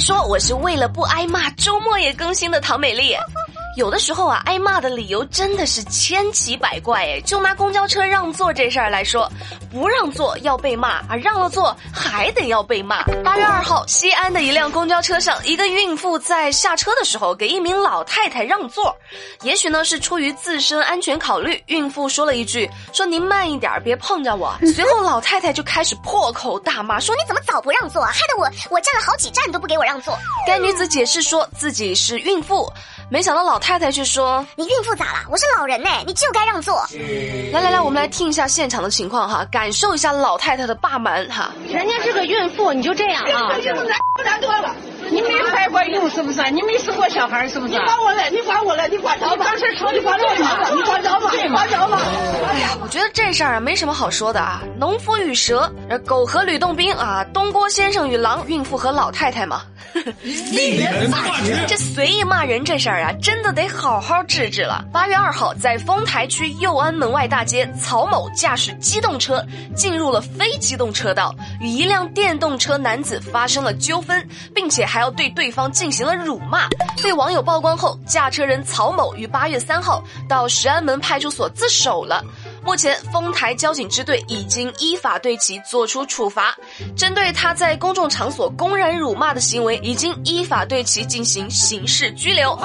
说，我是为了不挨骂，周末也更新的唐美丽。有的时候啊，挨骂的理由真的是千奇百怪哎。就拿公交车让座这事儿来说，不让座要被骂啊，让了座还得要被骂。八月二号，西安的一辆公交车上，一个孕妇在下车的时候给一名老太太让座，也许呢是出于自身安全考虑，孕妇说了一句：“说您慢一点，别碰着我。”随后老太太就开始破口大骂，说：“你怎么早不让座，害得我我站了好几站都不给我让座。”该女子解释说自己是孕妇。没想到老太太却说：“你孕妇咋了？我是老人呢，你就该让座。”来来来，我们来听一下现场的情况哈，感受一下老太太的霸蛮哈。人家是个孕妇，你就这样啊？难多了你没怀过孕是不是？你没生过小孩是不是？你管我嘞？你管我嘞？你管着吧？当时吵你管着吧？你管着吧？对吗？管着吧？哎呀，我觉得这事儿啊没什么好说的啊。农夫与蛇，狗和吕洞宾啊，东郭先生与狼，孕妇和老太太嘛。令人发指！这随意骂人这事儿啊，真的得好好治治了。八月二号，在丰台区右安门外大街，曹某驾驶机动车进入了非机动车道，与一辆电动车男子发生了纠纷，并且还要对对方进行了辱骂。被网友曝光后，驾车人曹某于八月三号到石安门派出所自首了。目前，丰台交警支队已经依法对其作出处罚，针对他在公众场所公然辱骂的行为，已经依法对其进行刑事拘留。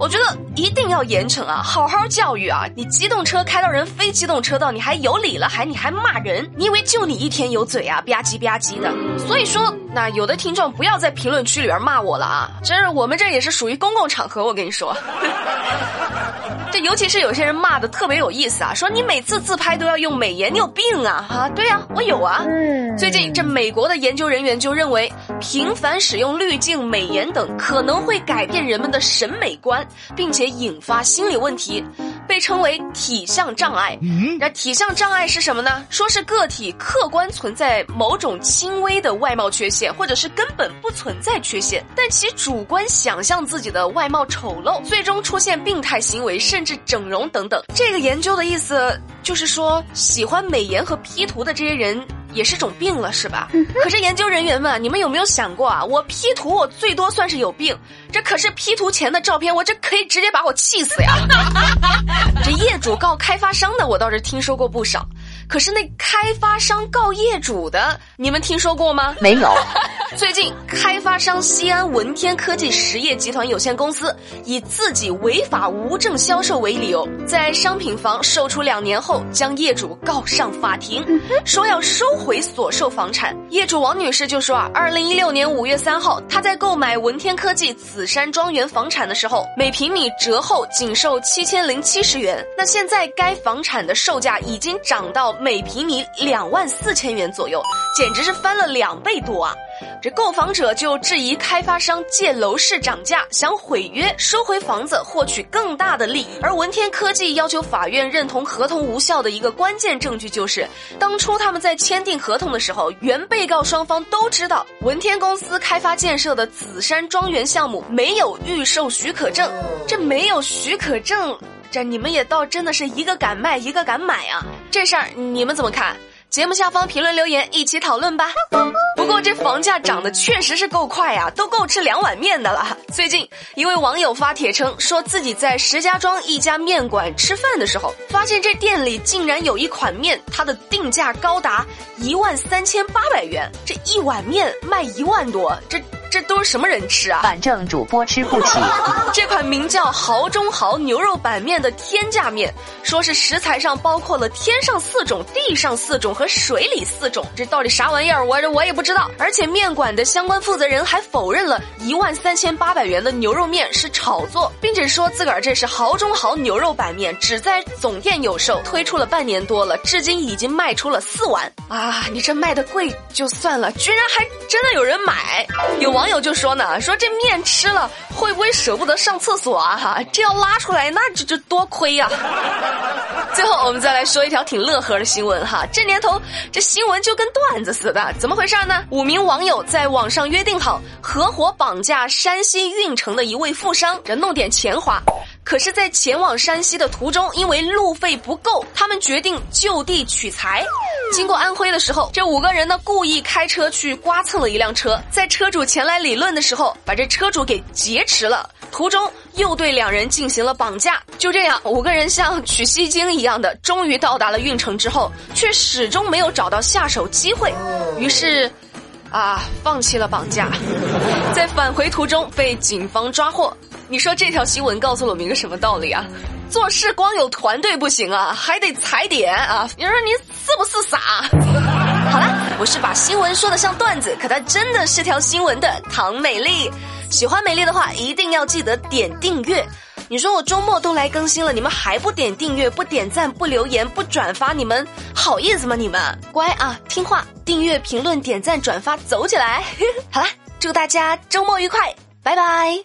我觉得一定要严惩啊，好好教育啊！你机动车开到人非机动车道，你还有理了，还你还骂人？你以为就你一天有嘴啊？吧唧吧唧的。所以说，那有的听众不要在评论区里边骂我了啊！真是我们这也是属于公共场合，我跟你说。这尤其是有些人骂的特别有意思啊，说你每次自拍都要用美颜，你有病啊！啊，对呀，我有啊。最近这美国的研究人员就认为，频繁使用滤镜、美颜等可能会改变人们的审美观，并且引发心理问题。被称为体相障碍。那体相障碍是什么呢？说是个体客观存在某种轻微的外貌缺陷，或者是根本不存在缺陷，但其主观想象自己的外貌丑陋，最终出现病态行为，甚至整容等等。这个研究的意思就是说，喜欢美颜和 P 图的这些人。也是种病了，是吧？可是研究人员们，你们有没有想过啊？我 P 图，我最多算是有病，这可是 P 图前的照片，我这可以直接把我气死呀！这业主告开发商的，我倒是听说过不少。可是那开发商告业主的，你们听说过吗？没有。最近，开发商西安文天科技实业集团有限公司以自己违法无证销售为理由，在商品房售出两年后，将业主告上法庭，说要收回所售房产。业主王女士就说啊，二零一六年五月三号，她在购买文天科技紫山庄园房产的时候，每平米折后仅售七千零七十元。那现在该房产的售价已经涨到。每平米两万四千元左右，简直是翻了两倍多啊！这购房者就质疑开发商借楼市涨价，想毁约收回房子，获取更大的利益。而文天科技要求法院认同合同无效的一个关键证据，就是当初他们在签订合同的时候，原被告双方都知道文天公司开发建设的紫山庄园项目没有预售许可证，这没有许可证。这你们也倒真的是一个敢卖一个敢买啊！这事儿你们怎么看？节目下方评论留言一起讨论吧。不过这房价涨得确实是够快呀，都够吃两碗面的了。最近一位网友发帖称，说自己在石家庄一家面馆吃饭的时候，发现这店里竟然有一款面，它的定价高达一万三千八百元，这一碗面卖一万多，这。这都是什么人吃啊？反正主播吃不起。这款名叫“豪中豪”牛肉板面的天价面，说是食材上包括了天上四种、地上四种和水里四种，这到底啥玩意儿？我这我也不知道。而且面馆的相关负责人还否认了一万三千八百元的牛肉面是炒作，并且说自个儿这是“豪中豪”牛肉板面，只在总店有售，推出了半年多了，至今已经卖出了四碗啊！你这卖的贵就算了，居然还真的有人买，有网。友就说呢，说这面吃了会不会舍不得上厕所啊？哈，这要拉出来那这这多亏呀！最后我们再来说一条挺乐呵的新闻哈，这年头这新闻就跟段子似的，怎么回事呢？五名网友在网上约定好合伙绑架山西运城的一位富商，这弄点钱花。可是，在前往山西的途中，因为路费不够，他们决定就地取材。经过安徽的时候，这五个人呢故意开车去刮蹭了一辆车，在车主前来理论的时候，把这车主给劫持了。途中又对两人进行了绑架。就这样，五个人像取西经一样的，终于到达了运城之后，却始终没有找到下手机会。于是，啊，放弃了绑架，在返回途中被警方抓获。你说这条新闻告诉了我们一个什么道理啊？做事光有团队不行啊，还得踩点啊！你说你是不是傻？好了，我是把新闻说的像段子，可它真的是条新闻的唐美丽。喜欢美丽的话，一定要记得点订阅。你说我周末都来更新了，你们还不点订阅、不点赞、不留言、不转发，你们好意思吗？你们乖啊，听话，订阅、评论、点赞、转发，走起来！好啦，祝大家周末愉快，拜拜。